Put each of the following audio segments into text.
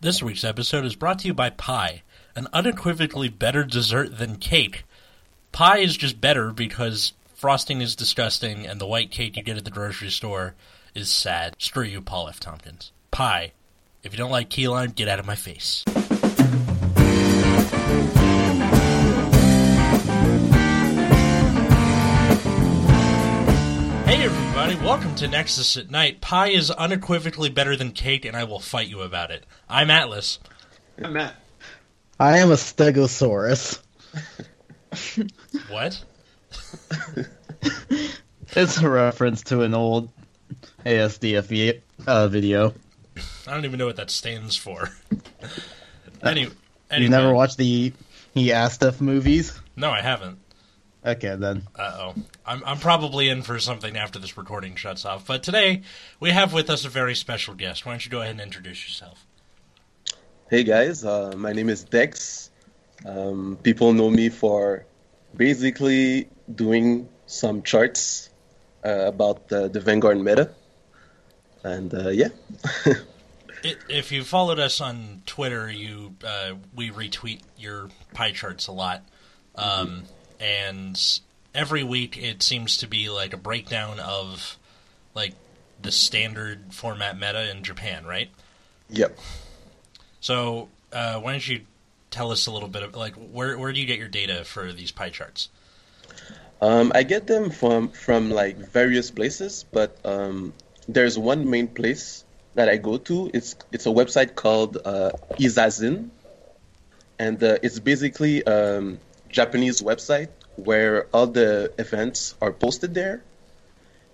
This week's episode is brought to you by pie, an unequivocally better dessert than cake. Pie is just better because frosting is disgusting and the white cake you get at the grocery store is sad. Screw you, Paul F. Tompkins. Pie. If you don't like key lime, get out of my face. Hey everybody, welcome to Nexus at Night. Pie is unequivocally better than cake, and I will fight you about it. I'm Atlas. I'm Matt. I am a Stegosaurus. What? It's a reference to an old ASDF uh, video. I don't even know what that stands for. Any, anyway, You never watched the He Asked If movies? No, I haven't. Okay, then. Uh oh. I'm, I'm probably in for something after this recording shuts off. But today, we have with us a very special guest. Why don't you go ahead and introduce yourself? Hey guys, uh, my name is Dex. Um, people know me for basically doing some charts uh, about the, the Vanguard meta. And uh, yeah, if you followed us on Twitter, you uh, we retweet your pie charts a lot, um, and every week it seems to be like a breakdown of like the standard format meta in Japan, right? yep. So uh, why don't you tell us a little bit of like where where do you get your data for these pie charts? Um, I get them from from like various places, but um, there's one main place that I go to. It's it's a website called uh, Izazin, and uh, it's basically um, Japanese website where all the events are posted there,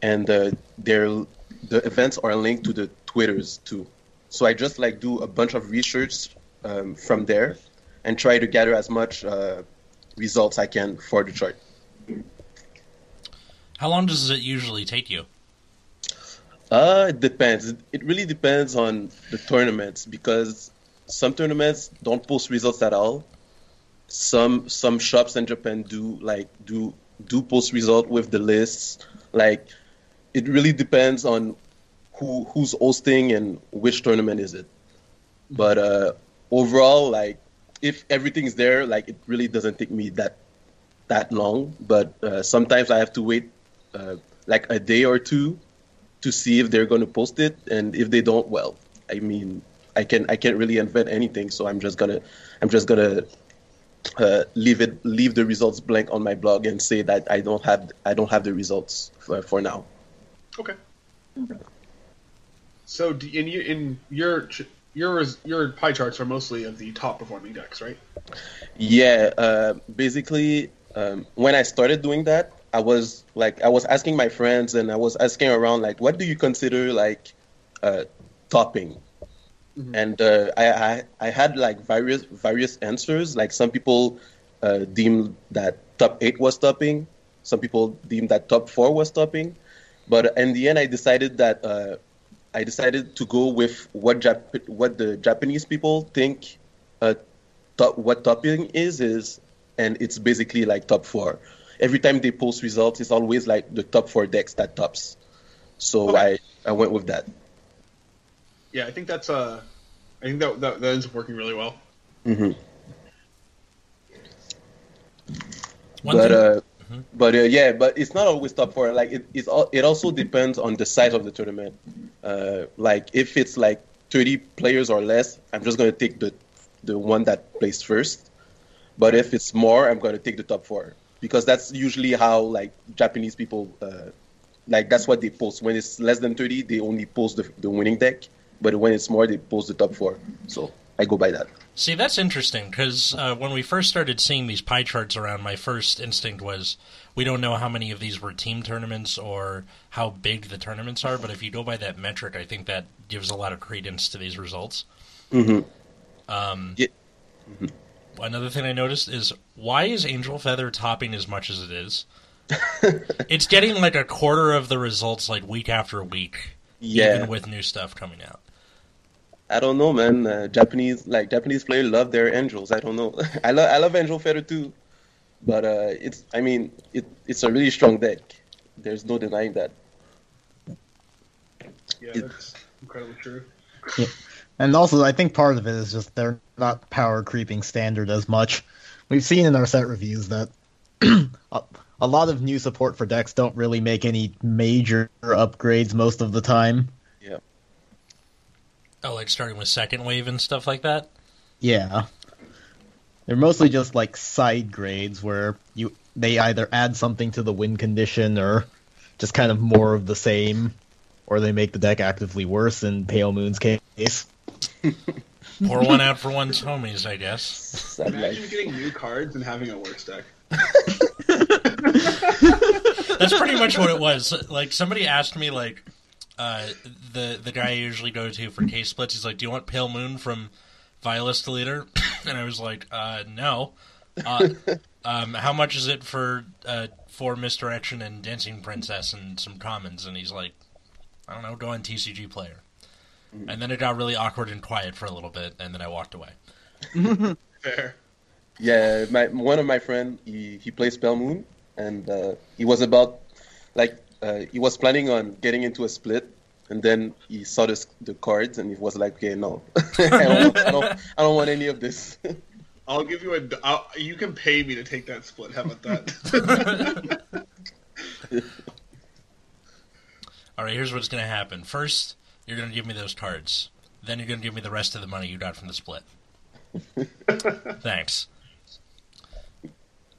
and uh, the events are linked to the Twitters too. So I just like do a bunch of research um, from there and try to gather as much uh, results I can for the chart. How long does it usually take you? Uh, it depends. It- It really depends on the tournaments because some tournaments don't post results at all. Some some shops in Japan do like do do post result with the lists. Like it really depends on who who's hosting and which tournament is it. But uh, overall, like if everything's there, like it really doesn't take me that that long. But uh, sometimes I have to wait uh, like a day or two to see if they're going to post it, and if they don't, well, I mean, I can I can't really invent anything, so I'm just gonna I'm just gonna uh, leave it leave the results blank on my blog and say that I don't have I don't have the results for, for now. Okay. So, in your in your your your pie charts are mostly of the top performing decks, right? Yeah, uh, basically, um, when I started doing that, I was like, I was asking my friends and I was asking around, like, what do you consider like uh, topping? And uh, I, I I had like various various answers. Like some people uh, deemed that top eight was topping, some people deemed that top four was topping, but in the end, I decided that uh, I decided to go with what Jap- what the Japanese people think uh, top, what topping is is, and it's basically like top four. Every time they post results, it's always like the top four decks that tops. So Okay. I I went with that. Yeah, I think that's uh, I think that that, that ends up working really well. hmm One but thing- uh, but uh, yeah, but it's not always top four. Like it, it's all, it also depends on the size of the tournament. Uh, like if it's like thirty players or less, I'm just gonna take the the one that plays first. But if it's more, I'm gonna take the top four because that's usually how like Japanese people uh, like that's what they post. When it's less than thirty, they only post the, the winning deck. But when it's more, they post the top four. So I go by that. See, that's interesting because uh, when we first started seeing these pie charts around, my first instinct was we don't know how many of these were team tournaments or how big the tournaments are. But if you go by that metric, I think that gives a lot of credence to these results. hmm Um, Yeah. Another thing I noticed is why is Angel Feather topping as much as it is? it's getting like a quarter of the results like week after week, Yeah. even with new stuff coming out. I don't know, man. Uh, Japanese like Japanese players love their angels. I don't know. I love I love Angel Feather too, but uh, it's I mean it it's a really strong deck. There's no denying that. Yeah, It- that's incredibly true. And also, I think part of it is just they're not power creeping standard as much. We've seen in our set reviews that a, a lot of new support for decks don't really make any major upgrades most of the time. Oh, like starting with second wave and stuff like that. Yeah. They're mostly just like side grades where you they either add something to the win condition or just kind of more of the same, or they make the deck actively worse in Pale Moon's case. Pour one out for one's homies, I guess. Imagine life. getting new cards and having a worse deck. That's pretty much what it was. Like somebody asked me, like uh, the the guy I usually go to for case splits. He's like, "Do you want Pale Moon from Vilest Deletor?" and I was like, uh, "No." Uh, um, how much is it for uh, for Misdirection and Dancing Princess and some commons? And he's like, "I don't know. Go on TCG Player." And then it got really awkward and quiet for a little bit, and then I walked away. Fair. Yeah, my one of my friend he he plays Pale Moon, and uh, he was about like uh, he was planning on getting into a split, and then he saw the the cards, and he was like, okay, no, I don't, I don't, I don't want any of this. I'll give you a. I'll, you can pay me to take that split. How about that? All right, here's what's going to happen. First, you're going to give me those cards. Then you're going to give me the rest of the money you got from the split. Thanks.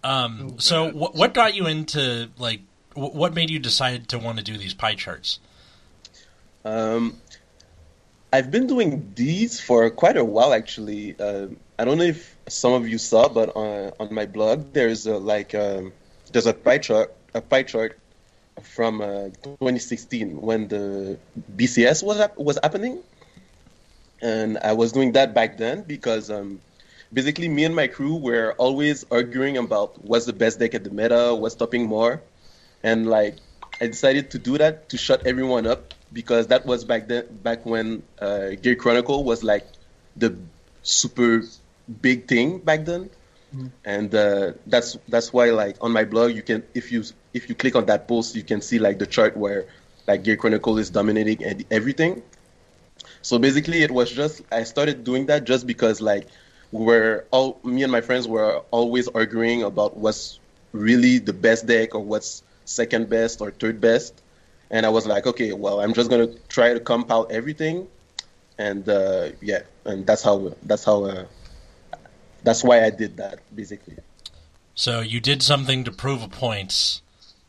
Um, so, what what got you into like? Wh- What made you decide to want to do these pie charts? Um, I've been doing these for quite a while, actually. Uh, I don't know if some of you saw, but on, on my blog, there's a, like um, there's a pie chart, a pie chart from uh, 2016 when the BCS was was happening, and I was doing that back then because um, basically me and my crew were always arguing about what's the best deck at the meta, what's topping more, and like I decided to do that to shut everyone up because that was back then back when uh, Gear Chronicle was like the super big thing back then, and uh, that's that's why like on my blog you can if you if you click on that post you can see like the chart where like Gear Chronicle is dominating and everything. So basically, it was just I started doing that just because like we were all me and my friends were always arguing about what's really the best deck or what's second best or third best, and I was like, okay, well, I'm just gonna try to compile everything, and uh, yeah, and that's how that's how uh, that's why I did that basically. So you did something to prove a point.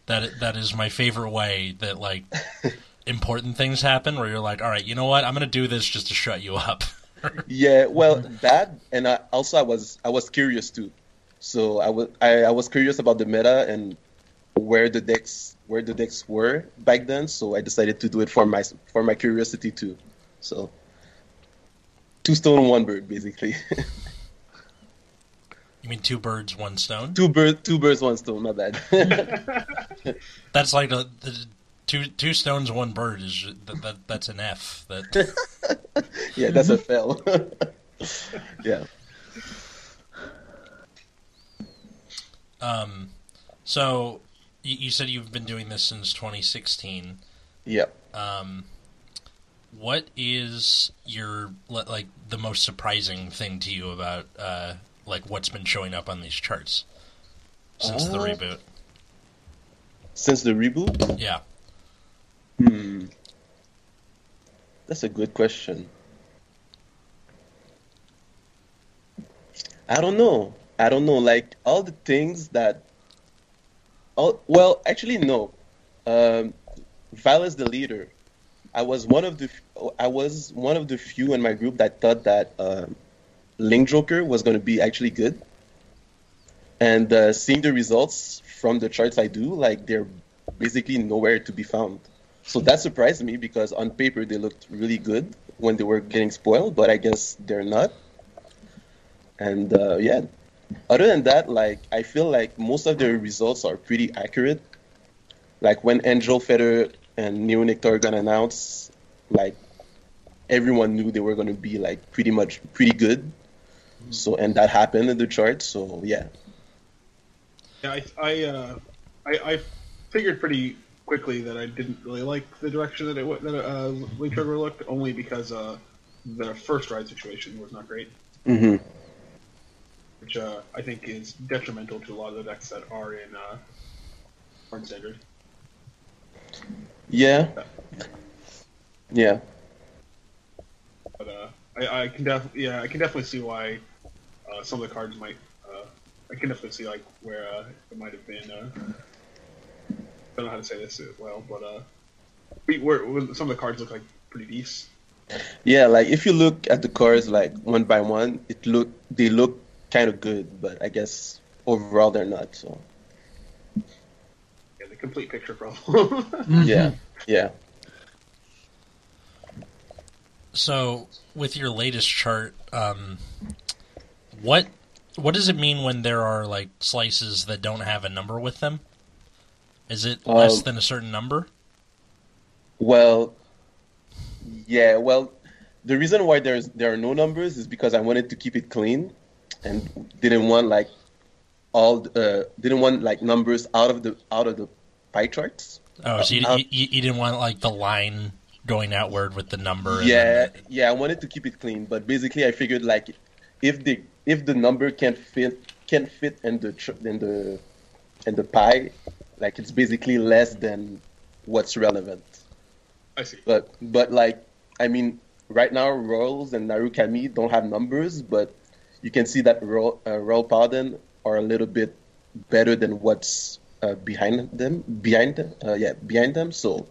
That that is my favorite way that like important things happen. Where you're like, all right, you know what? I'm gonna do this just to shut you up. Yeah, well, that and I, also I was I was curious too. So I was I, I was curious about the meta and where the decks where the decks were back then. So I decided to do it for my for my curiosity too. So two stone, one bird, basically. you mean two birds, one stone? two bird, two birds, one stone. My bad. That's like the, the two two stones, one bird is that, that that's an F. That yeah, that's a fail. yeah. um. So you, you said you've been doing this since 2016. Yeah. Um, what is your like the most surprising thing to you about uh, like what's been showing up on these charts since the Uh, reboot? Since the reboot, Yeah. Hmm. That's a good question. I don't know. I don't know. Like all the things that. All, well, actually, no. Um, Val is the leader. I was one of the. I was one of the few in my group that thought that um, Link Joker was going to be actually good. And uh, seeing the results from the charts I do, like they're basically nowhere to be found. So that surprised me because on paper they looked really good when they were getting spoiled, but I guess they're not. And uh, yeah, other than that, like I feel like most of their results are pretty accurate. Like when Angel Feather and Neo Nectar got announced, like everyone knew they were going to be like pretty much pretty good. So and that happened in the chart. So yeah, Yeah, I I, uh, I I figured pretty quickly that I didn't really like the direction that it went, that uh, Link Trigger looked, only because uh, the first ride situation was not great, hmm which uh, I think is detrimental to a lot of the decks that are in uh, are in standard. Yeah. Yeah. But uh, I, I can definitely yeah I can definitely see why uh, some of the cards might uh, I can definitely see like where uh, it might have been uh, I don't know how to say this well but uh we, where some of the cards look like pretty decent. Yeah, like if you look at the cards like one by one, it look they look kind of good, but I guess overall they're not. So Yeah, the complete picture problem. yeah, yeah. So, with your latest chart, um, what what does it mean when there are like slices that don't have a number with them? Is it less Um, than a certain number? Well, yeah. Well, the reason why there's there are no numbers is because I wanted to keep it clean, and didn't want like all uh, didn't want like numbers out of the out of the pie charts. Oh, so you, uh, you, you didn't want like the line going outward with the number. Yeah, then- yeah, I wanted to keep it clean, but basically I figured like if the if the number can't fit can't fit in the in the in the pie, like it's basically less than what's relevant. I see. But but like I mean, right now Royals and Narukami don't have numbers, but you can see that Royal uh, Royal Paladin are a little bit better than what's uh, behind them. Behind them, uh, yeah, behind them. So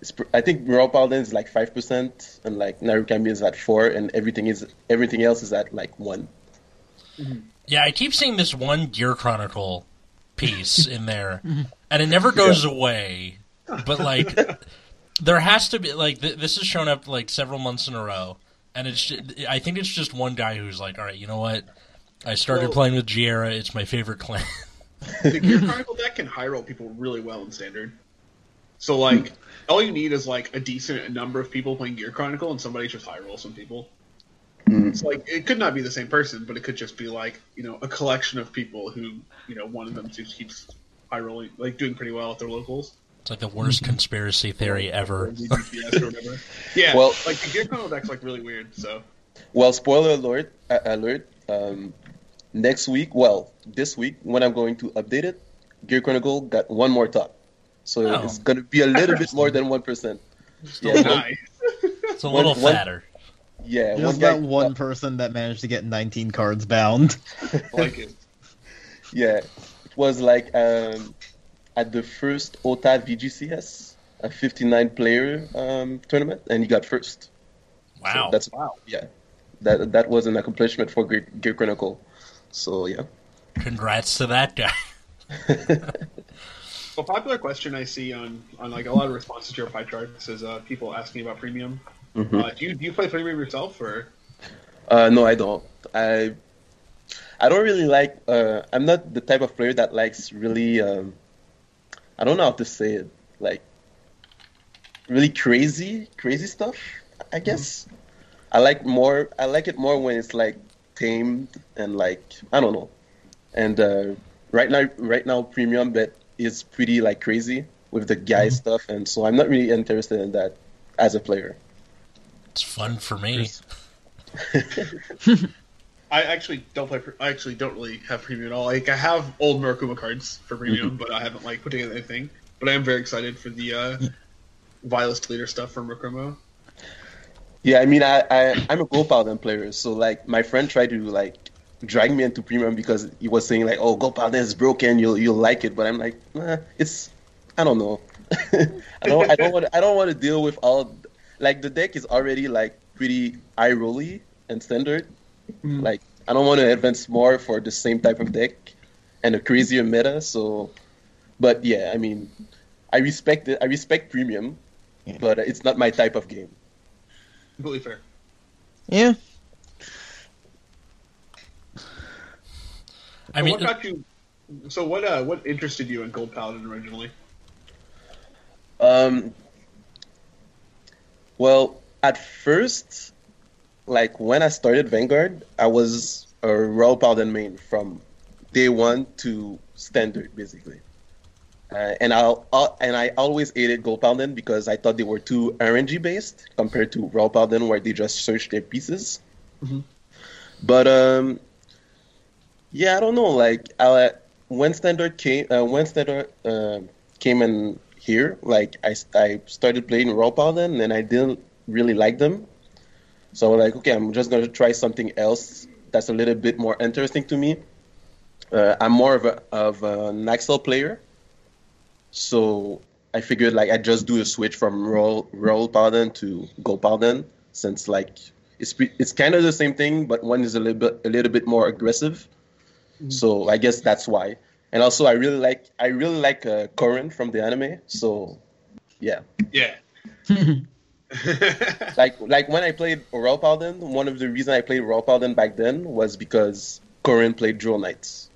it's, pr- I think Royal Paladin is like five percent, and like Narukami is at four, and everything is everything else is at like one. Yeah, I keep seeing this one Gear Chronicle piece in there, and it never goes away. But like, there has to be like th- this has shown up like several months in a row, and it's ju- I think it's just one guy who's like, all right, you know what? I started Well- playing with Giera. It's my favorite clan. the Gear Chronicle deck can high roll people really well in standard. So like, all you need is like a decent number of people playing Gear Chronicle, and somebody just high roll some people. Mm-hmm. It's like it could not be the same person, but it could just be like you know a collection of people who you know one of them just keeps high rolling, like doing pretty well at their locals. It's like the worst conspiracy theory ever. VGPS or whatever. Yeah, Well- like the Gear Chronicle deck's like really weird. So Well, spoiler alert! Uh, alert! Um, next week, well, this week when I'm going to update it, Gear Chronicle got one more top, so Oh. it's gonna be a little bit more than one percent. Still Yeah, a little- nice. It's a little One- one- fatter. Yeah, Just guy- that one person that managed to get 19 cards bound. Like it. Yeah, it was like um, at the first OTA VGCS, a 59 player um, tournament, and he got first. So Wow. that's wow. Yeah, that that was an accomplishment for Gear, Gear Chronicle. So yeah. Congrats to that guy. A popular question I see on, on like a lot of responses to your pie charts is uh, people asking about premium. Mhm. Uh, do you do you play premium yourself or? Uh, no, I don't. I I don't really like. Uh, I'm not the type of player that likes really. Um, I don't know how to say it. Like really crazy, crazy stuff. I guess. I like more. I like it more when it's like tamed and like I don't know. And uh, right now, right now, premium bet is pretty like crazy with the guy stuff, and so I'm not really interested in that as a player. It's fun for me. I actually don't play. pre- I actually don't really have premium at all. Like I have old Murakumo cards for premium, but I haven't like put together anything. But I am very excited for the uh, Vilest Deletor stuff from Murakumo. Yeah, I mean, I, I I'm a Gold Paladin player, so like my friend tried to like drag me into premium because he was saying like, "Oh, Gold Paladin is broken, you'll you'll like it," but I'm like, nah, it's I don't know. I don't I don't want I don't want to deal with all like the deck is already like pretty eye rolly and standard. Like I don't want to advance more for the same type of deck and a crazier meta. So, but yeah, I mean, I respect it. I respect premium, Yeah. but it's not my type of game. Completely fair. Yeah. I So mean, what got you? So what? Uh, what interested you in Gold Paladin originally? Um, well, at first, like when I started Vanguard, I was a Royal Paladin main from day one to standard, basically. Uh, and I'll, I'll and I always hated Gold Paladin because I thought they were too RNG based compared to Royal Paladin where they just search their pieces. Mhm. But um, yeah, I don't know. Like I, when Standard came, uh, when Standard uh, came in here, like I, I started playing Royal Paladin and I didn't really like them. So I was like, okay, I'm just gonna try something else that's a little bit more interesting to me. Uh, I'm more of a of an Accel player, so I figured like I just do a switch from roll roll pardon to gold pardon since like it's it's kind of the same thing, but one is a little bit a little bit more aggressive. So I guess that's why. And also I really like I really like uh, Kourin from the anime. So yeah, Yeah. like like when I played Royal Paladin, one of the reasons I played Royal Paladin back then was because Kourin played Drow Knights.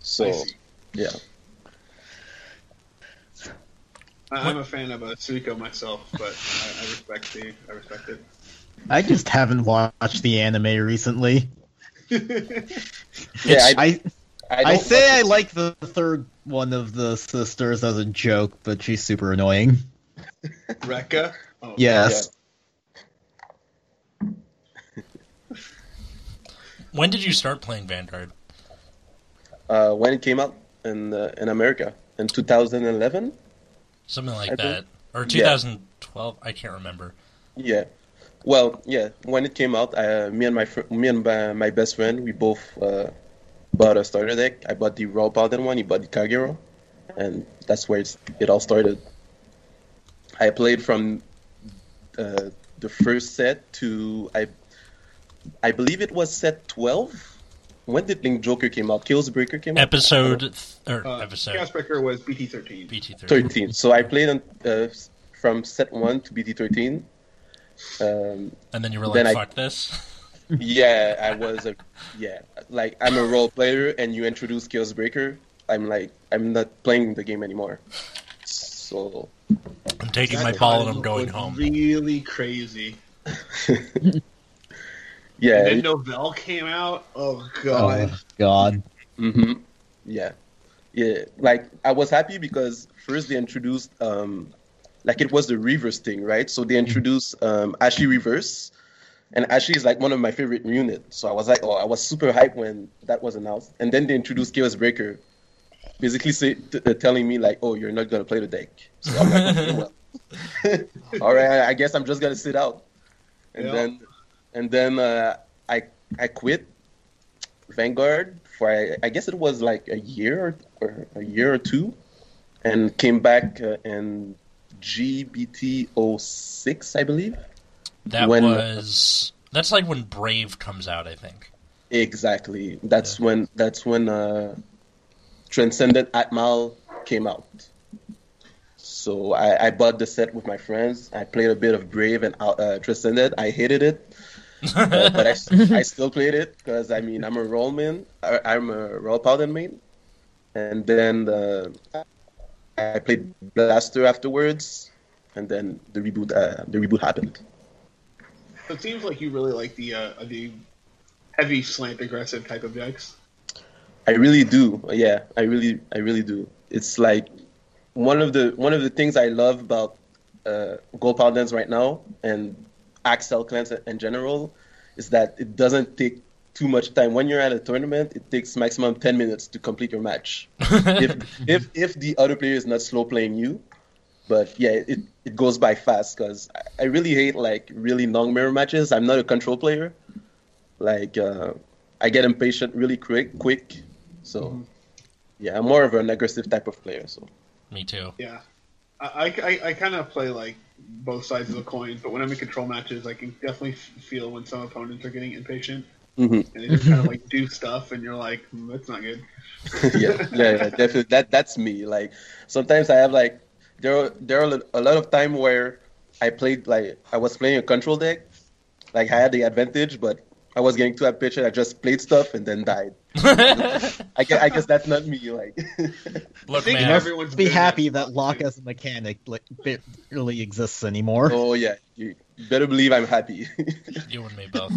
So yeah. I- I'm a fan of uh, Suiko myself, but I, I respect the I respect it. I just haven't watched the anime recently. Yeah, I, I, I, I, I say I like the third one of the sisters as a joke, but she's super annoying. Rekka. Oh, Yes. When did you start playing Vanguard? uh, when it came out in uh, in America in 2011. Something like I that, think- or yeah. 2012? I can't remember. Yeah. Well, yeah. When it came out, uh, me and my fr- me and my, my best friend, we both uh, bought a starter deck. I bought the Royal Paladin one. He bought the Kagero, and that's where it's, it all started. I played from uh, the first set to I, I believe it was set 12. When did Link Joker came out? Chaos Breaker came out. Episode th- or Uh, episode Chaos Breaker was BT thirteen. BT thirteen. So I played on, uh, from set one to BT 13. Um, And then you were like, Then I- "Fuck this." Yeah, I was a yeah. Like I'm a role player, and you introduce Chaos Breaker. I'm like I'm not playing the game anymore. So I'm taking That my ball and I'm going home. Really crazy. yeah, And then Novell came out. Oh god. Oh God. hmm yeah, yeah. Like I was happy because first they introduced um, like it was the reverse thing, right? So they introduced um, Ashley Reverse, and Ashley is like one of my favorite units. So I was like, oh, I was super hyped when that was announced, and then they introduced Chaos Breaker, basically say, t- uh, telling me like, oh, you're not gonna play the deck. So I'm like, okay, well, all right, I- I guess I'm just gonna sit out, and Yeah. then and then uh, I I quit Vanguard for I, I guess it was like a year or, or a year or two, and came back uh, in GBT 06, I believe. That When- was that's like when Brave comes out, I think. Exactly. That's when that's when uh, Transcendent Atmal came out. So I, I bought the set with my friends. I played a bit of Brave and uh, Transcendent. I hated it, uh, but I, I still played it because I mean I'm a rollman. I, I'm a roll paladin main, and then uh, I played Blaster afterwards, and then the reboot uh, the reboot happened. So it seems like you really like the uh, the heavy slant aggressive type of decks. I really do. Yeah, I really, I really do. It's like one of the one of the things I love about uh, Gold Paladins right now and Accel clans in general is that it doesn't take too much time. When you're at a tournament, it takes maximum ten minutes to complete your match. if if if the other player is not slow playing you, but yeah, it it goes by fast because I, I really hate like really long mirror matches. I'm not a control player. Like uh, I get impatient really quick, quick. So yeah, I'm more of an aggressive type of player. So Me too. Yeah, I I, I kind of play like both sides of the coin, but when I'm in control matches, I can definitely feel when some opponents are getting impatient Mhm. and they just kind of like do stuff, and you're like, "Hmm, that's not good. yeah, yeah, yeah, definitely. That that's me. Like sometimes I have like there are, there are a lot of time where I played like I was playing a control deck, like I had the advantage, but I was getting too impatient. I just played stuff and then died. I guess, I guess that's not me. Like Look, think man, everyone's Be happy that that lock as a mechanic like barely exists anymore. oh yeah, you better believe I'm happy. you and me both.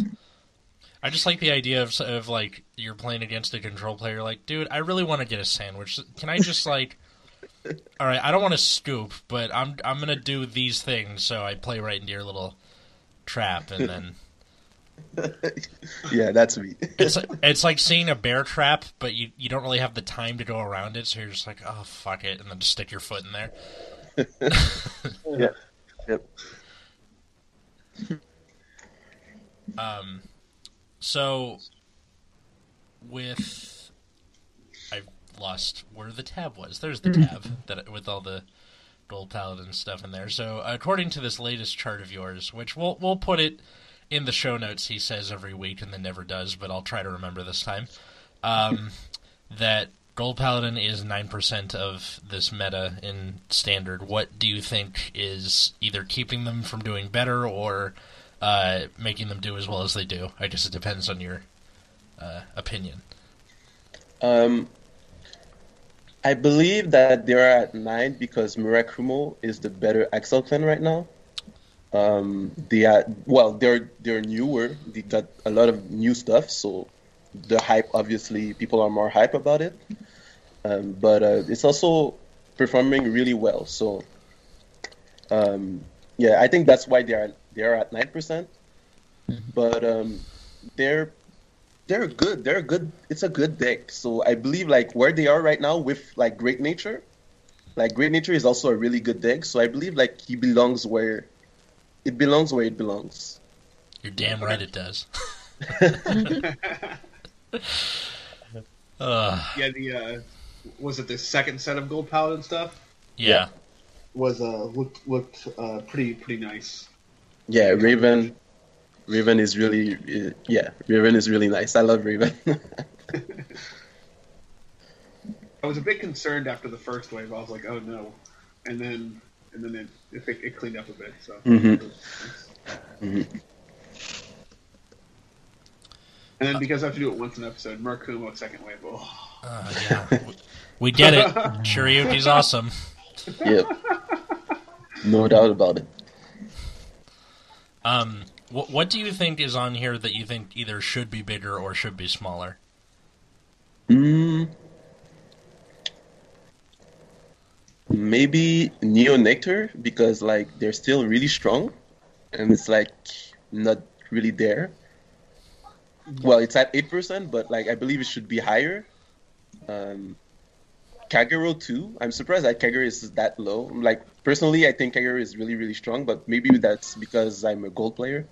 I just like the idea of, of like you're playing against a control player. Like, dude, I really want to get a sandwich. Can I just like All right, I don't want to scoop, but I'm I'm gonna do these things so I play right into your little trap, and then yeah, that's me. it's it's like seeing a bear trap, but you you don't really have the time to go around it, so you're just like, oh fuck it, and then just stick your foot in there. yeah. Yep. Um, so with I've lost where the tab was. There's the tab that with all the gold paladin stuff in there. So according to this latest chart of yours, which we'll we'll put it in the show notes, he says every week and then never does, but I'll try to remember this time. Um, that gold paladin is nine percent of this meta in standard. What do you think is either keeping them from doing better or uh, making them do as well as they do? I guess it depends on your uh, opinion. Um, I believe that they are at nine because Murakumo is the better Accel clan right now. Um, they are well, they're they're newer. They got a lot of new stuff, so the hype obviously people are more hype about it. Um, but uh, it's also performing really well. So um, yeah, I think that's why they are they are at nine percent. But um, they're they're good. They're good. It's a good deck. So I believe like where they are right now with like Great Nature, like Great Nature is also a really good deck. So I believe like he belongs where it belongs where it belongs. You're damn right it does. uh, yeah, the uh, was it the second set of gold paladin stuff? Yeah. Was uh looked looked uh pretty pretty nice. Yeah, Raven. Raven is really uh, yeah. Raven is really nice. I love Raven. I was a bit concerned after the first wave. I was like, oh no, and then and then it it, it cleaned up a bit. So. Mm-hmm. Mm-hmm. And then because I have to do it once an episode, Murakumo second wave. Oh. Uh, yeah, we get it. Shirayuki's awesome. Yep. No doubt about it. Um, what what do you think is on here that you think either should be bigger or should be smaller? Mm, maybe Neo Nectar because like they're still really strong, and it's like not really there. Well, it's at eight percent, but like I believe it should be higher. Um, Kagero too. I'm surprised that Kagero is that low. Like personally, I think Kagero is really really strong, but maybe that's because I'm a gold player.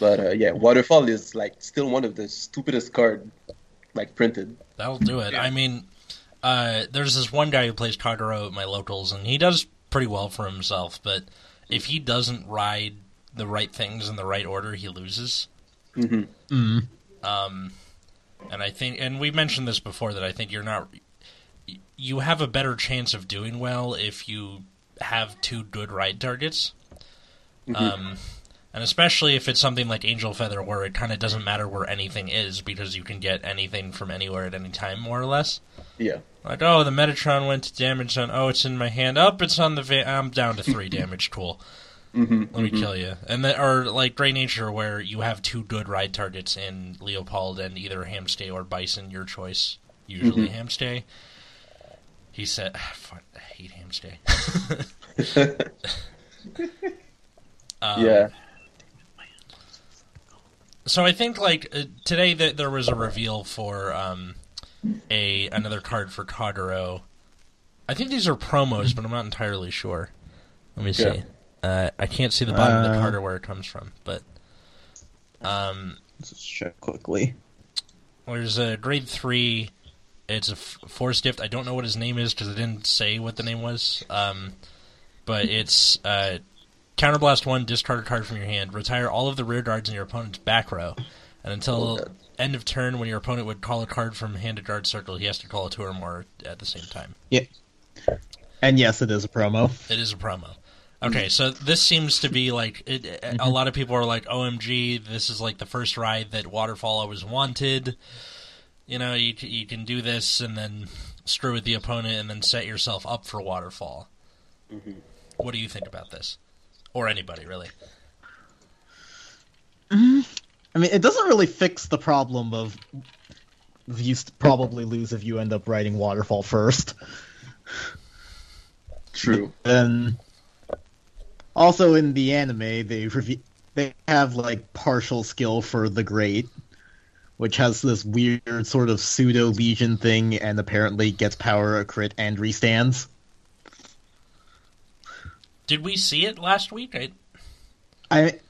But uh, yeah, Waterfall is like still one of the stupidest card like printed. That'll do it. I mean, uh, there's this one guy who plays Kagero at my locals, and he does pretty well for himself. But if he doesn't ride the right things in the right order, he loses. Mm-hmm. Mm. Um, and I think, and we mentioned this before that I think you're not, you have a better chance of doing well if you have two good ride targets. Mm-hmm. Um, and especially if it's something like Angel Feather, where it kind of doesn't matter where anything is because you can get anything from anywhere at any time, more or less. Yeah. Like, oh, the Metatron went to damage on. Oh, it's in my hand. Up, oh, it's on the. Va- I'm down to three damage. Cool. Mm-hmm, Let me kill you. And that or like Great Nature, where you have two good ride targets in Leopold and either Hamstay or Bison, your choice. Usually Mhm. Hamstay. He said, I hate Hamstay. um, yeah. So I think like uh, today that there was a reveal for um, a another card for Kagero. I think these are promos, but I'm not entirely sure. Let me see. Yeah. Uh, I can't see the bottom of the Uh, card or where it comes from, but um, Let's check quickly. there's a grade three. It's a f- force gift. I don't know what his name is because it didn't say what the name was. Um, but it's uh, counterblast one, discard a card from your hand, retire all of the rear guards in your opponent's back row, and until Okay. end of turn, when your opponent would call a card from hand to guard circle, he has to call two or more at the same time. Yeah. And yes, it is a promo. It is a promo. Okay, so this seems to be like it, a mm-hmm. lot of people are like, "OMG, this is like the first ride that Waterfall always wanted." You know, you you can do this and then screw with the opponent and then set yourself up for Waterfall. Mm-hmm. What do you think about this, or anybody really? Mm-hmm. I mean, it doesn't really fix the problem of you probably lose if you end up writing Waterfall first. True. And also in the anime, they rev- they have like partial skill for the Great, which has this weird sort of pseudo Legion thing, and apparently gets power, a crit, and restands. Did we see it last week? I, I,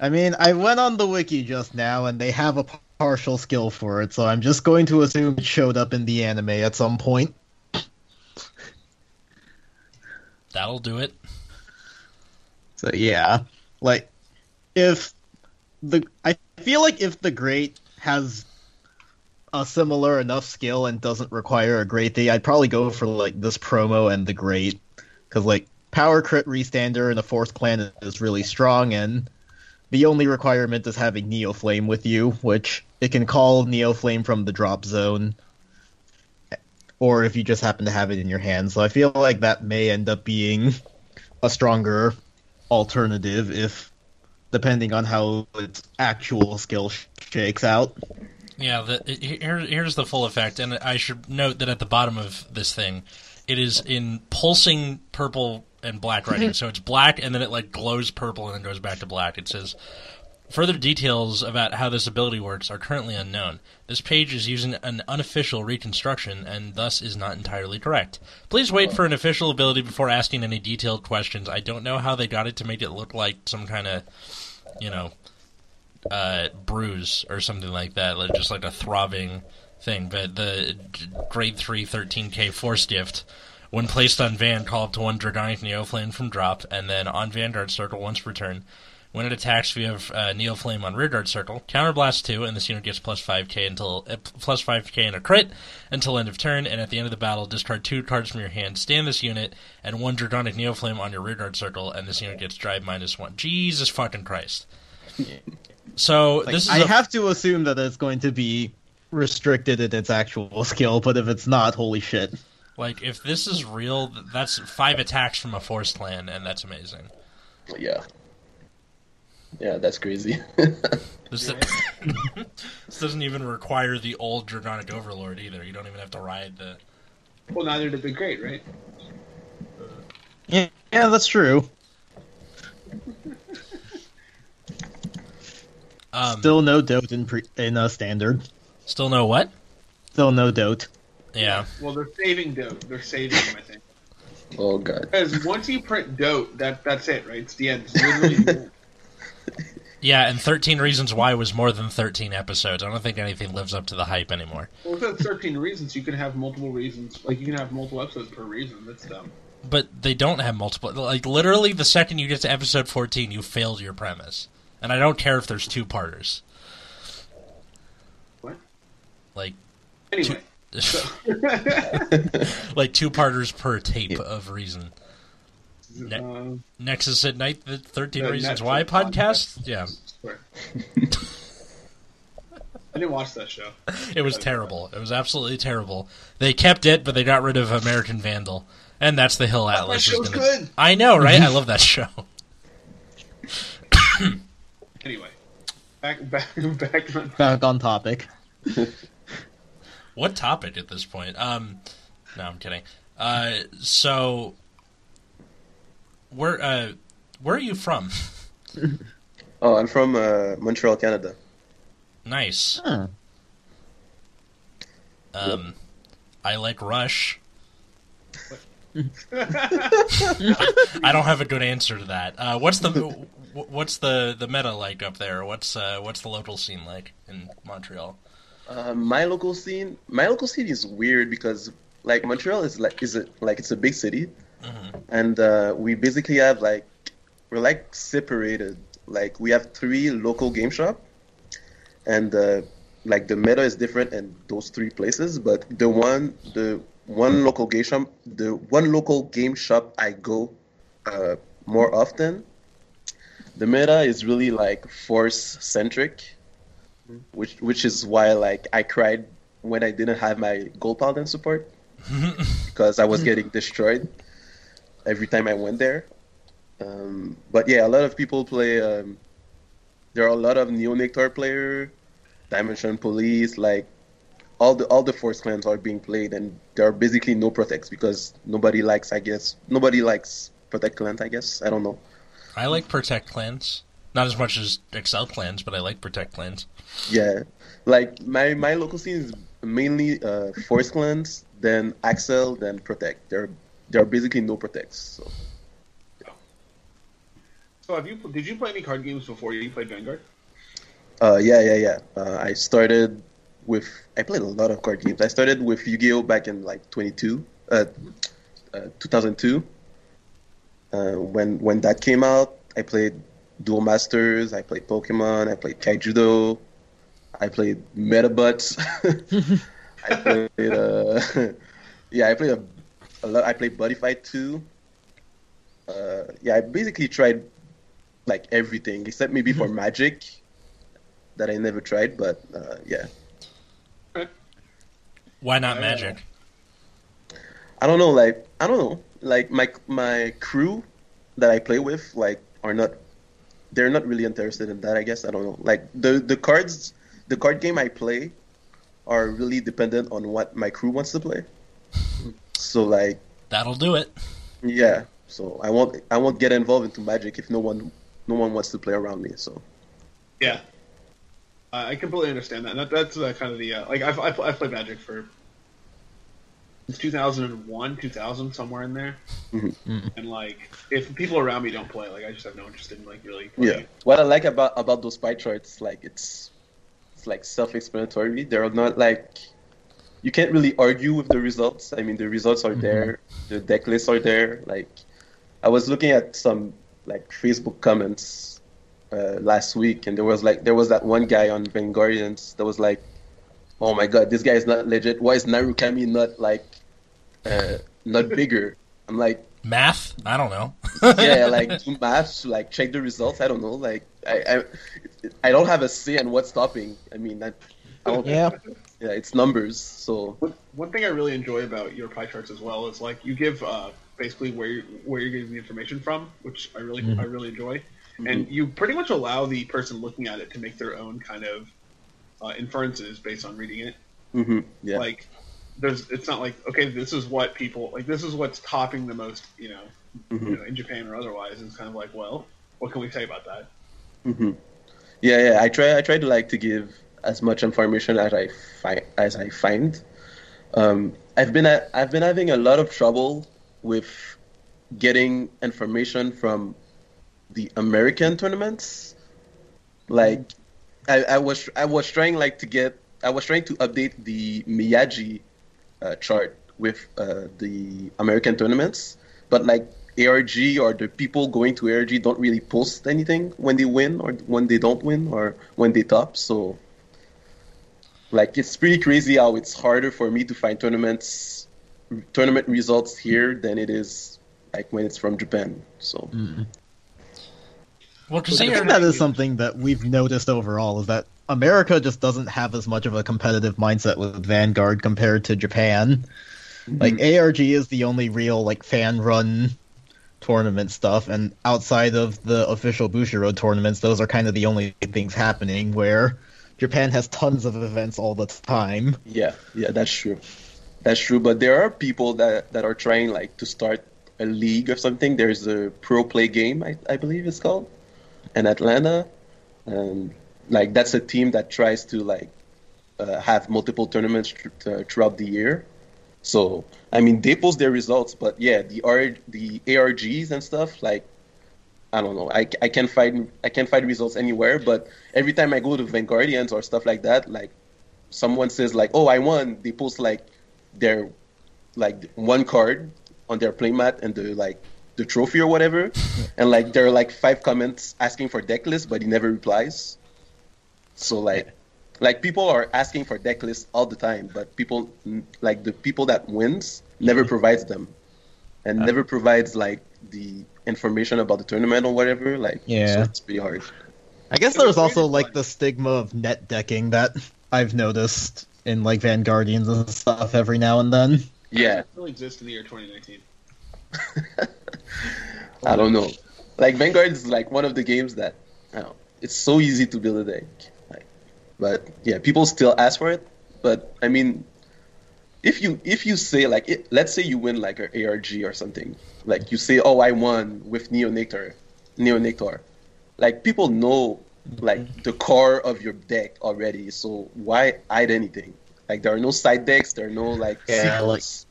I mean, I went on the wiki just now, and they have a partial skill for it, so I'm just going to assume it showed up in the anime at some point. that'll do it. So yeah, like if the I feel like if the great has a similar enough skill and doesn't require a great thing, I'd probably go for like this promo and the great because like power crit restander in a force clan is really strong and the only requirement is having Neo Flame with you, which it can call Neo Flame from the drop zone, or if you just happen to have it in your hand. So I feel like that may end up being a stronger alternative if, depending on how its actual skill sh- shakes out. Yeah, the, here, here's the full effect, and I should note that at the bottom of this thing, it is in pulsing purple and black writing. so it's black, and then it like glows purple, and then goes back to black. It says, "Further details about how this ability works are currently unknown. This page is using an unofficial reconstruction, and thus is not entirely correct. Please wait for an official ability before asking any detailed questions. I don't know how they got it to make it look like some kind of, you know." uh, bruise or something like that, like just like a throbbing thing. But the grade 3 13k force gift, when placed on Van, call up to one Dragonic Neoflame from drop, and then on Vanguard Circle once per turn. When it attacks via uh, Neoflame on Rearguard Circle, counterblast 2, and this unit gets plus 5k until uh, plus 5k and a crit until end of turn, and at the end of the battle, discard two cards from your hand, stand this unit, and one Dragonic Neoflame on your Rearguard Circle, and this unit gets drive minus 1. Jesus fucking Christ. So Like, this is I a- have to assume that it's going to be restricted in its actual skill, but if it's not, holy shit. Like if this is real, that's five attacks from a force clan, and that's amazing. Yeah. Yeah, that's crazy. This, this doesn't even require the old Dragonic Overlord either. You don't even have to ride the. Well, neither did the great, right? Yeah, yeah, that's true. Um, Still no dote in pre- in a standard. still no what? Still no dote. Yeah, Well, they're saving dote. They're saving him, I think. oh god. Because once you print dote, that that's it, right? It's the end. It's literally yeah. And thirteen Reasons Why was more than thirteen episodes. I don't think anything lives up to the hype anymore. well, if it's 13 reasons, you can have multiple reasons. Like, you can have multiple episodes per reason. That's dumb. But they don't have multiple. Like literally, the second you get to episode fourteen, you failed your premise. And I don't care if there's two parters. What? Like Anyway. like two parters per tape of reason. Ne- um, Nexus at Night, the 13 The Reasons Netflix Why podcast? podcast. Yeah. I didn't watch that show. It was terrible. It was absolutely terrible. They kept it, but they got rid of American Vandal. And that's the Hill Atlas. is show's gonna- good. I know, right? I love that show. Anyway, back back back on. Back on topic. What topic at this point? Um, no, I'm kidding. Uh, so, where uh, where are you from? Oh, I'm from uh, Montreal, Canada. nice. Huh. Um, I like Rush. I don't have a good answer to that. Uh, what's the what's the the meta like up there? What's uh, what's the local scene like in Montreal? Uh, my local scene, my local scene is weird because like Montreal is like is a like it's a big city, Mhm. and uh, we basically have like we're like separated. Like we have three local game shop, and uh, like the meta is different in those three places. But the one the one local game shop, the one local game shop I go uh, more often, the meta is really like force centric which which is why like I cried when I didn't have my gold paladin support because I was getting destroyed every time I went there. Um, but yeah, a lot of people play. Um, there are a lot of Neo Nectar player, Dimension Police, like all the all the force clans are being played, and there are basically no protects because nobody likes, I guess, nobody likes protect clans. I guess I don't know. I like protect clans, not as much as Accel clans, but I like protect clans. Yeah, like my my local scene is mainly uh, force clans, then Accel, then protect. There there are basically no protects. So. So have you did you play any card games before you played Vanguard? Uh, yeah, yeah, yeah. Uh, I started with I played a lot of card games. I started with Yu-Gi-Oh back in like 22, uh, uh 2002. Uh, when when that came out, I played Duel Masters. I played Pokemon. I played Kaijudo. I played Medabots. I played uh, yeah, I played a, a lot. I played Buddy Fight 2. Uh, yeah, I basically tried like everything except maybe for Magic that I never tried, but uh, yeah. Why not Uh, Magic? I don't know, like I don't know, like my my crew that I play with, like are not, they're not really interested in that. I guess I don't know. Like the the cards, the card game I play, are really dependent on what my crew wants to play. So like That'll do it. yeah, so I won't I won't get involved into Magic if no one no one wants to play around me. So Yeah, I completely understand that. That that's uh, kind of the uh, like I've, I've I've played Magic for since 2001, 2000, somewhere in there. Mhm. And like, if people around me don't play, like I just have no interest in like really. Playing. Yeah. What I like about about those pie charts, like it's it's like self-explanatory. They're not like you can't really argue with the results. I mean, the results are there, the deck lists are there. Like I was looking at some like Facebook comments uh, last week, and there was like there was that one guy on Vanguardians that was like, "Oh my god, this guy is not legit. Why is Narukami not like uh, not bigger?" I'm like, Math? I don't know. yeah, like do maths, like check the results. I don't know. Like I, I, I don't have a say in what's stopping. I mean, I, I don't. Yeah. yeah, it's numbers. So One, one thing I really enjoy about your pie charts as well is like you give uh, basically where you, where you're getting the information from, which I really I really enjoy, and you pretty much allow the person looking at it to make their own kind of uh, inferences based on reading it. Mm-hmm. yeah, Like there's it's not like okay this is what people like this is what's topping the most you know, Mhm. you know in Japan or otherwise. It's kind of like well what can we say about that? Mm-hmm. yeah, yeah. I try, I try to like to give as much information as I find as I find. Um, I've been, at, I've been having a lot of trouble with getting information from the American tournaments. Like, I, I was, I was trying like to get, I was trying to update the Miyagi uh, chart with uh, the American tournaments, but like ARG or the people going to ARG don't really post anything when they win or when they don't win or when they top. So, like, it's pretty crazy how it's harder for me to find tournaments, tournament results here than it is like when it's from Japan. So, Well, because I think that is something that we've noticed overall is that America just doesn't have as much of a competitive mindset with Vanguard compared to Japan. Mm-hmm. Like ARG is the only real like fan run tournament stuff, and outside of the official Bushiroad tournaments, those are kind of the only things happening. Where Japan has tons of events all the time. Yeah, yeah, that's true. That's true. But there are people that, that are trying like to start a league or something. There's a pro play game, I, I believe it's called, in Atlanta, and like that's a team that tries to like uh, have multiple tournaments thr- uh, throughout the year. So I mean, they post their results, but yeah, the R the ARGs and stuff like I don't know. I, I can't find I can't find results anywhere. But every time I go to Vanguardians or stuff like that, like someone says like, "Oh, I won," they post like their like one card on their playmat and the like the trophy or whatever, and like there are like five comments asking for deck list, but he never replies. So like like people are asking for deck lists all the time, but people like the people that wins never mm-hmm. provides them, and uh-huh. never provides like the information about the tournament or whatever. Like Yeah. so it's pretty hard. I guess there's also really like the stigma of net decking that I've noticed in like Vanguardians and stuff every now and then. Yeah, It still exists in the year 2019. I don't know. Like Vanguard is like one of the games that don't know, it's so easy to build a deck. Like, but yeah, people still ask for it. but I mean, if you if you say like, it, let's say you win like an ARG or something, like you say, oh, I won with Neonectar, Neonectar, like people know like mm-hmm. the core of your deck already, so why hide anything? Like there are no side decks, there are no like Yeah, secrets.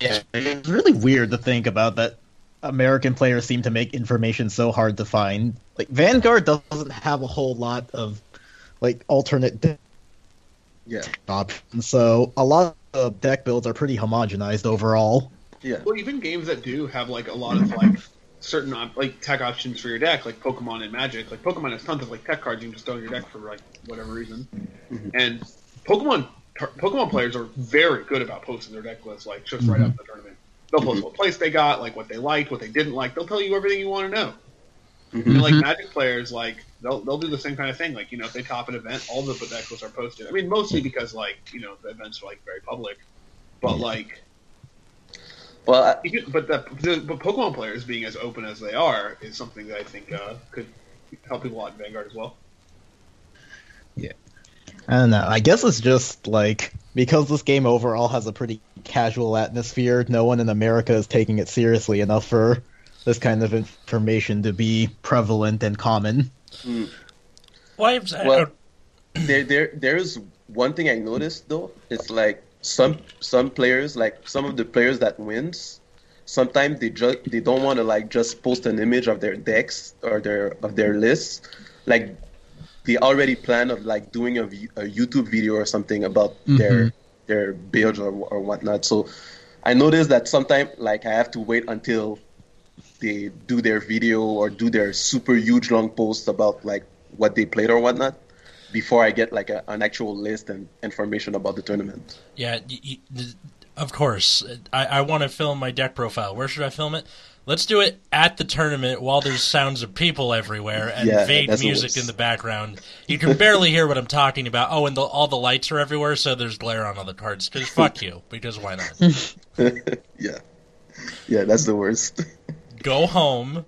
Yeah, it's really weird to think about that. American players seem to make information so hard to find. Like Vanguard doesn't have a whole lot of like alternate deck yeah, options, so a lot of deck builds are pretty homogenized overall. yeah, Well, even games that do have like a lot of like certain op- like tech options for your deck, like Pokemon and Magic. Like Pokemon has tons of like tech cards you can just throw in your deck for like whatever reason. Mm-hmm. And Pokemon Pokemon players are very good about posting their deck lists like just right after mm-hmm. the tournament. They'll post what place they got, like what they liked, what they didn't like. They'll tell you everything you want to know. Mm-hmm. And like mm-hmm. Magic players, like they'll they'll do the same kind of thing. Like you know, if they top an event, all the deck lists are posted. I mean, mostly because like you know the events are like very public, but like Well, I, but the, the but Pokemon players being as open as they are is something that I think uh, could help people out in Vanguard as well. I don't know. I guess it's just like because this game overall has a pretty casual atmosphere. No one in America is taking it seriously enough for this kind of information to be prevalent and common. Hmm. Why? is- I Well- there there there's one thing I noticed though. It's like some some players, like some of the players that wins, sometimes they just they don't want to like just post an image of their decks or their of their lists. Like they already plan of like doing a, a YouTube video or something about mm-hmm. their their build or or whatnot. So I noticed that sometimes like I have to wait until they do their video or do their super huge long post about like what they played or whatnot before I get like a, an actual list and information about the tournament. Yeah, y- y- of course. I, I want to film my deck profile. Where should I film it? Let's do it at the tournament while there's sounds of people everywhere and Yeah, vague music in the background. You can barely hear what I'm talking about. Oh, and the, all the lights are everywhere, so there's glare on all the cards. Because fuck you. Because why not? yeah, yeah, that's the worst. Go home,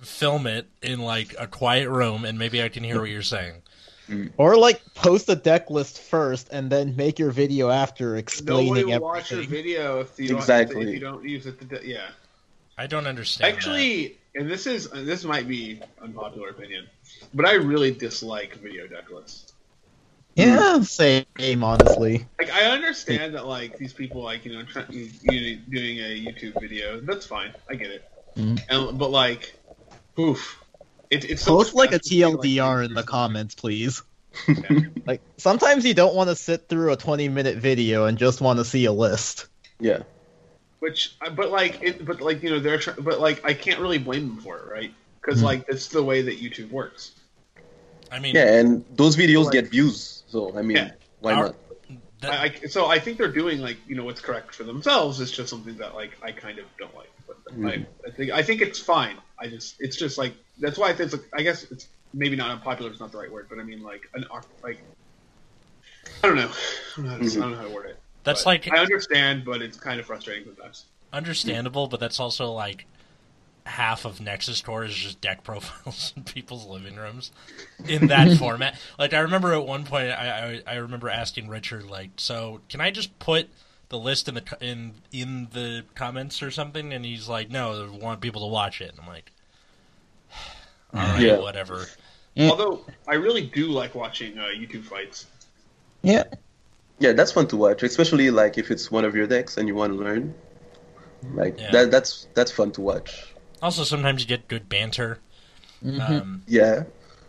film it in like a quiet room, and maybe I can hear what you're saying. Or like post a deck list first and then make your video after Nobody explaining will watch your everything. video if you Exactly. don't if you don't use it. To de- yeah, I don't understand. that. actually, and this is this might be unpopular opinion, but I really dislike video deck lists. Yeah, same honestly. Like I understand that like these people like you know try, you, you doing a YouTube video. That's fine. I get it. Mhm. And but like, oof, it, it's so Post like a stressful to, like, TLDR in the comments, please. Yeah. Like sometimes you don't want to sit through a 20 minute video and just want to see a list. yeah, Which, but like, it, but like you know they're try- but like I can't really blame them for it, right? Because Mhm. like it's the way that YouTube works. I mean, yeah, and those videos Like- get views, so I mean, Yeah. why Our- not? that- I, I, so I think they're doing like you know what's correct for themselves. It's just something that like I kind of don't like. But I, I think I think it's fine. I just it's just like that's why I think it's like, I guess it's maybe not unpopular. It's not the right word, but I mean like an like I don't know. I don't know how to, I don't know how to word it. that's But like I understand, but it's kind of frustrating sometimes. understandable, but that's also like half of Nexus Tour is just deck profiles in people's living rooms in that format. Like I remember at one point, I, I I remember asking Richard like, so can I just put the list in the in in the comments or something? And he's like, no, I want people to watch it. And I'm like, all right, Yeah. whatever. Mm. Although I really do like watching uh, YouTube fights. Yeah. Yeah, that's fun to watch, especially like if it's one of your decks and you want to learn. Like Yeah. that, that's that's fun to watch. Also, sometimes you get good banter. Um, Yeah,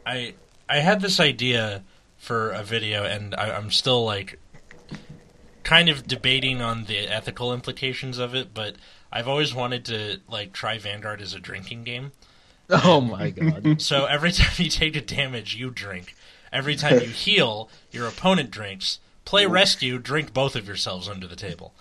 I I had this idea for a video, and I, I'm still like kind of debating on the ethical implications of it. But I've always wanted to like try Vanguard as a drinking game. Oh my god. So every time you take a damage, you drink. Every time you heal, your opponent drinks. Play rescue, drink both of yourselves under the table.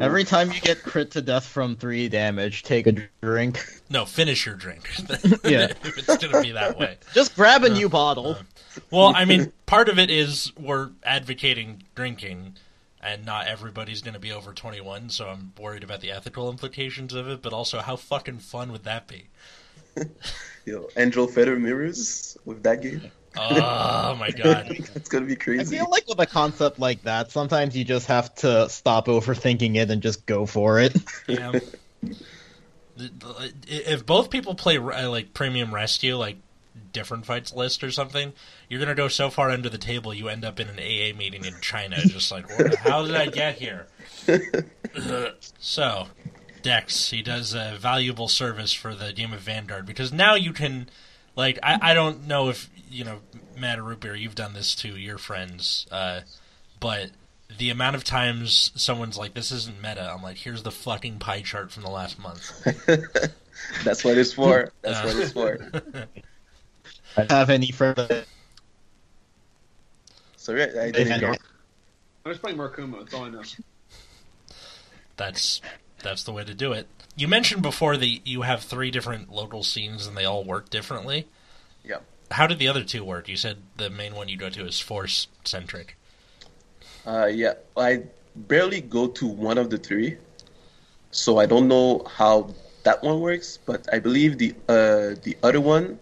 Every time you get crit to death from 3 damage, take a drink. No, finish your drink. Yeah. if it's gonna be that way. Just grab a new uh, bottle. Uh, well, I mean, part of it is we're advocating drinking, and not everybody's going to be over 21, so I'm worried about the ethical implications of it, but also how fucking fun would that be? you know, Angel Feather mirrors with that game. Oh my god. That's gonna be crazy. I crazy. feel like with a concept like that, sometimes you just have to stop overthinking it and just go for it. Yeah. The- the- If both people play uh, like premium rescue, like different fights list or something, you're gonna go so far under the table you end up in an AA meeting in China, just like, "What- how did I get here? so, Dex, he does a valuable service for the game of Vanguard because now you can, like, I, I don't know if you know, Matt or Root Beer, you've done this to your friends, uh, but the amount of times someone's like, "This isn't meta," I'm like, "Here's the fucking pie chart from the last month." That's what it's for. That's what it's for. I have any further. So yeah, I didn't hear. I'm just playing Murakumo. That's all I know. That's that's the way to do it. You mentioned before that you have three different local scenes and they all work differently. Yeah. How did the other two work? You said the main one you go to is force centric. Uh, yeah, I barely go to one of the three, so I don't know how that one works. But I believe the uh, the other one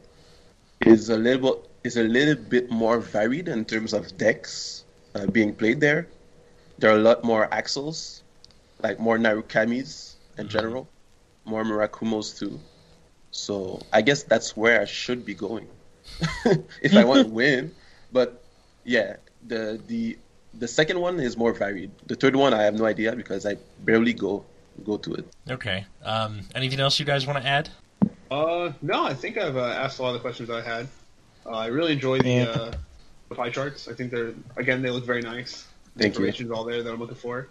is a little bit, is a little bit more varied in terms of decks uh, being played there. There are a lot more Accels, like more Narukamis in general, more Murakumos too. So I guess that's where I should be going if I want to win. But yeah, the the the second one is more varied. The third one I have no idea because I barely go go to it. Okay. Um, anything else you guys want to add? Uh, no, I think I've uh, asked a lot of the questions I had. Uh, I really enjoy the, Yeah. uh, the pie charts. I think they're again they look very nice. The Thank you. information's all there that I'm looking for.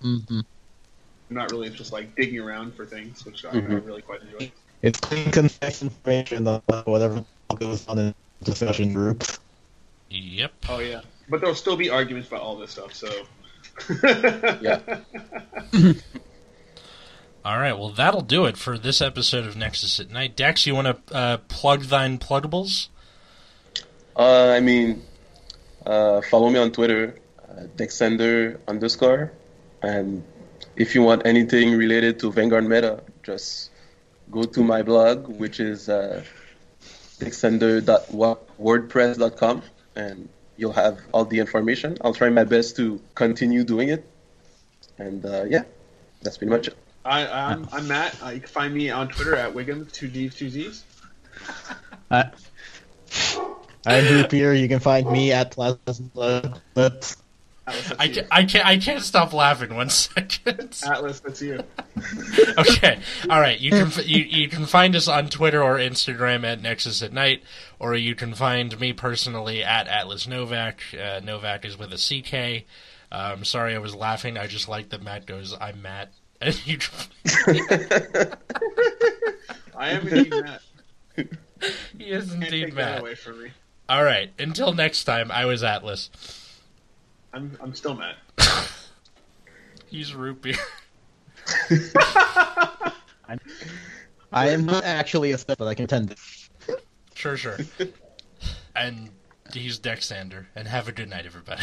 hmm I'm not really just like digging around for things, which I, I Mhm. really quite enjoy. It's clean, concise information of whatever goes on in the discussion groups. Yep. Oh yeah, but there'll still be arguments about all this stuff. So Yeah. All right. Well, that'll do it for this episode of Nexus at Night. Dex, you want to uh, plug thine pluggables? Uh, I mean, uh, follow me on Twitter, uh, Dexender underscore, and if you want anything related to Vanguard Meta, just go to my blog, which is uh, dexender.wordpress.com, and you'll have all the information. I'll try my best to continue doing it, and uh, yeah, that's pretty much it. I, I'm, I'm Matt. Uh, you can find me on Twitter at Wiggum two G's two Z's. I, I'm Groupier. You can find me at Plasma Lips. Atlas, I can't, I can't. I can't stop laughing. One second. Atlas, that's you. okay. All right. You can you, you can find us on Twitter or Instagram at Nexus at Night, or you can find me personally at Atlas Novak. Uh, Novak is with a CK. Uh, I'm sorry I was laughing. I just like that Matt goes, "I'm Matt," and you. I am indeed Matt. he is Can't indeed take that Matt. away from me. All right. Until next time, I was Atlas. I'm, I'm still Matt. He's root beer. I am not actually a step, but I can pretend. it. Sure, sure. and he's Dexander. And have a good night, everybody.